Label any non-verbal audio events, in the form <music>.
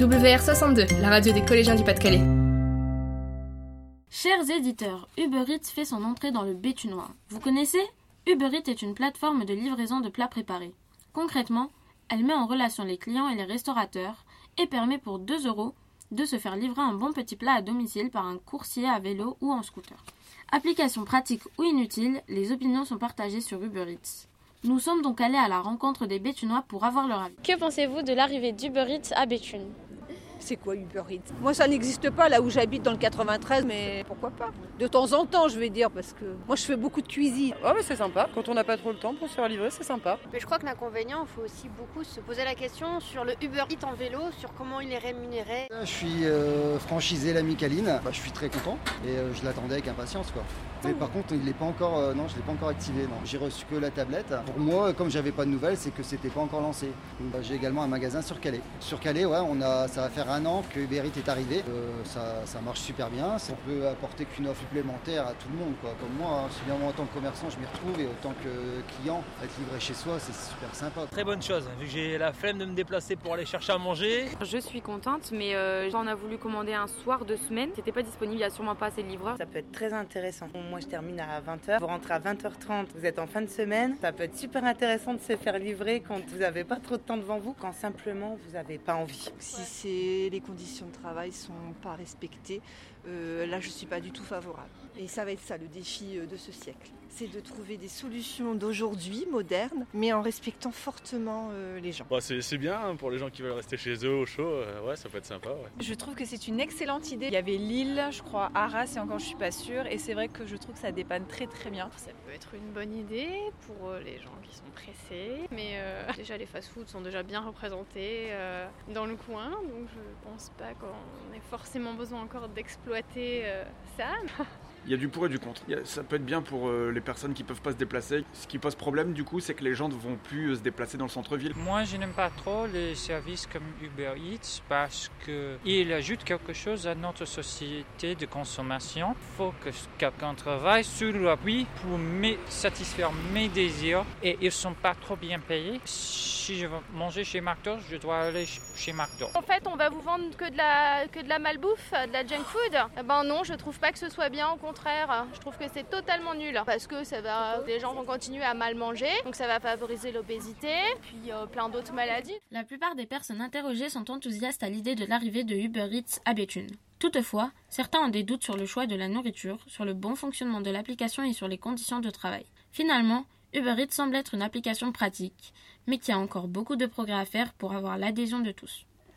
WR62, la radio des collégiens du Pas-de-Calais. Chers éditeurs, Uber Eats fait son entrée dans le Béthunois. Vous connaissez? Uber Eats est une plateforme de livraison de plats préparés. Concrètement, elle met en relation les clients et les restaurateurs et permet pour 2 euros de se faire livrer un bon petit plat à domicile par un coursier à vélo ou en scooter. Application pratique ou inutile, les opinions sont partagées sur Uber Eats. Nous sommes donc allés à la rencontre des Béthunois pour avoir leur avis. Que pensez-vous de l'arrivée d'Uber Eats à Béthune? C'est quoi Uber Eats Moi, ça n'existe pas là où j'habite dans le 93, mais pourquoi pas De temps en temps, je vais dire, parce que moi, je fais beaucoup de cuisine. Oh, mais c'est sympa. Quand on n'a pas trop le temps pour se faire livrer, c'est sympa. Mais je crois que l'inconvénient, il faut aussi beaucoup se poser la question sur le Uber Eats en vélo, sur comment il est rémunéré. Je suis euh, franchisé l'ami Caline. Bah, je suis très content et euh, je l'attendais avec impatience, quoi. Mais par contre, il n'est pas encore, euh, non, je l'ai pas encore activé. Non, j'ai reçu que la tablette. Pour moi, comme j'avais pas de nouvelles, c'est que c'était pas encore lancé. Bah, j'ai également un magasin sur Calais. Sur Calais, ouais, on a, ça va faire un an que Uber est arrivé. Euh, ça, marche super bien. On peut apporter qu'une offre supplémentaire à tout le monde, quoi. Comme moi, hein. si bien en tant que commerçant, je m'y retrouve et autant que client, être livré chez soi, c'est super sympa. Très bonne chose, vu que j'ai la flemme de me déplacer pour aller chercher à manger. Je suis contente, mais euh, j'en ai voulu commander un soir de semaine. C'était pas disponible, il n'y a sûrement pas assez de livreurs. Ça peut être très intéressant. Moi, je termine à 20h. Vous rentrez à 20h30, vous êtes en fin de semaine. Ça peut être super intéressant de se faire livrer quand vous n'avez pas trop de temps devant vous, quand simplement vous n'avez pas envie. Si c'est les conditions de travail sont pas respectées, euh, là je suis pas du tout favorable. Et ça va être ça le défi euh, de ce siècle c'est de trouver des solutions d'aujourd'hui, modernes, mais en respectant fortement euh, les gens. Bah, c'est bien hein, pour les gens qui veulent rester chez eux au chaud, euh, ouais, ça peut être sympa. Je trouve que c'est une excellente idée. Il y avait Lille, je crois, Arras, et encore je suis pas sûre, et c'est vrai que je trouve que ça dépanne très très bien. Ça peut être une bonne idée pour les gens qui sont pressés, mais déjà les fast-foods sont déjà bien représentés dans le coin, donc je pense pas qu'on ait forcément besoin encore d'exploiter ça. <laughs> Il y a du pour et du contre. Ça peut être bien pour euh, les personnes qui peuvent pas se déplacer. Ce qui pose problème du coup, c'est que les gens ne vont plus euh, se déplacer dans le centre-ville. Moi, je n'aime pas trop les services comme Uber Eats parce qu'ils ajoutent quelque chose à notre société de consommation. Il faut que quelqu'un travaille sur l'appui pour satisfaire mes désirs et ils sont pas trop bien payés. Si je veux manger chez McDo, je dois aller chez McDo. En fait, on va vous vendre que de la, que de la malbouffe, de la junk food. Eh ben non, je trouve pas que ce soit bien contraire, je trouve que c'est totalement nul parce que ça va, les gens vont continuer à mal manger, donc ça va favoriser l'obésité, puis euh, plein d'autres maladies. La plupart des personnes interrogées sont enthousiastes à l'idée de l'arrivée de Uber Eats à Béthune. Toutefois, certains ont des doutes sur le choix de la nourriture, sur le bon fonctionnement de l'application et sur les conditions de travail. Finalement, Uber Eats semble être une application pratique, mais qui a encore beaucoup de progrès à faire pour avoir l'adhésion de tous.